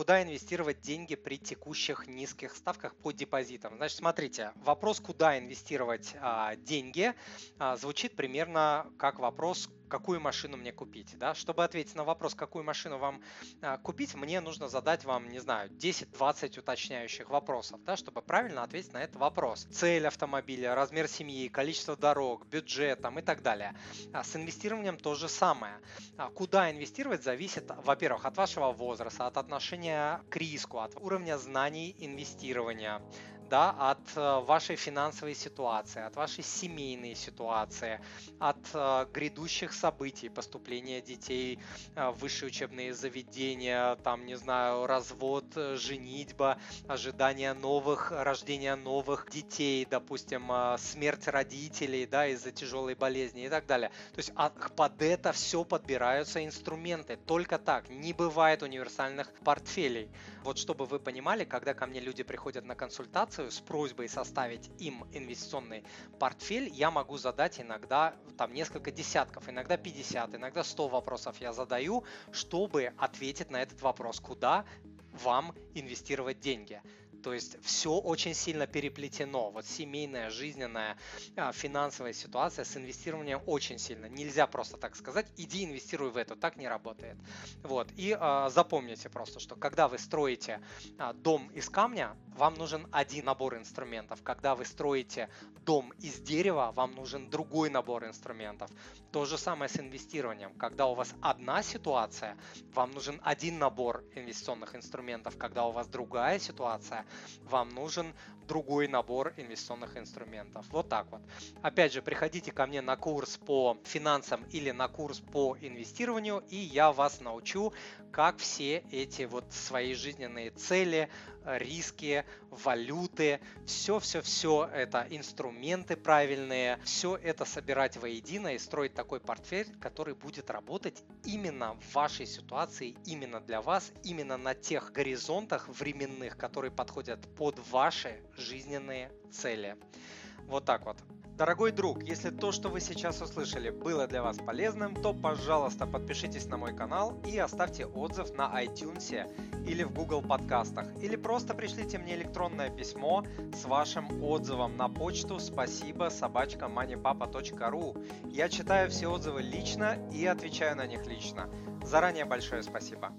куда инвестировать деньги при текущих низких ставках по депозитам. Значит, смотрите, вопрос, куда инвестировать а, деньги, а, звучит примерно как вопрос, какую машину мне купить. Да? Чтобы ответить на вопрос, какую машину вам а, купить, мне нужно задать вам, не знаю, 10-20 уточняющих вопросов, да, чтобы правильно ответить на этот вопрос. Цель автомобиля, размер семьи, количество дорог, бюджет там, и так далее. А с инвестированием то же самое. А куда инвестировать зависит, во-первых, от вашего возраста, от отношения к риску, от уровня знаний инвестирования, да, от э, вашей финансовой ситуации, от вашей семейной ситуации, от э, грядущих событий, поступления детей э, в высшие учебные заведения, там, не знаю, развод, женитьба, ожидание новых, рождения новых детей, допустим, смерть родителей, да, из-за тяжелой болезни и так далее. То есть а, под это все подбираются инструменты. Только так. Не бывает универсальных портфелей. Вот чтобы вы понимали, когда ко мне люди приходят на консультацию с просьбой составить им инвестиционный портфель, я могу задать иногда там несколько десятков, иногда 50, иногда 100 вопросов я задаю, чтобы ответить на этот вопрос, куда вам инвестировать деньги. То есть все очень сильно переплетено. Вот семейная, жизненная, а, финансовая ситуация с инвестированием очень сильно. Нельзя просто так сказать, иди инвестируй в это. Так не работает. Вот. И э, запомните просто, что когда вы строите э, дом из камня, вам нужен один набор инструментов. Когда вы строите дом из дерева, вам нужен другой набор инструментов. То же самое с инвестированием. Когда у вас одна ситуация, вам нужен один набор инвестиционных инструментов. Когда у вас другая ситуация, вам нужен другой набор инвестиционных инструментов. Вот так вот. Опять же, приходите ко мне на курс по финансам или на курс по инвестированию, и я вас научу, как все эти вот свои жизненные цели, риски, валюты, все-все-все это инструменты правильные, все это собирать воедино и строить такой портфель, который будет работать именно в вашей ситуации, именно для вас, именно на тех горизонтах временных, которые подходят под ваши жизненные цели. Вот так вот. Дорогой друг, если то, что вы сейчас услышали, было для вас полезным, то, пожалуйста, подпишитесь на мой канал и оставьте отзыв на iTunes или в Google подкастах. Или просто пришлите мне электронное письмо с вашим отзывом на почту спасибо собачка moneypapa.ru. Я читаю все отзывы лично и отвечаю на них лично. Заранее большое спасибо.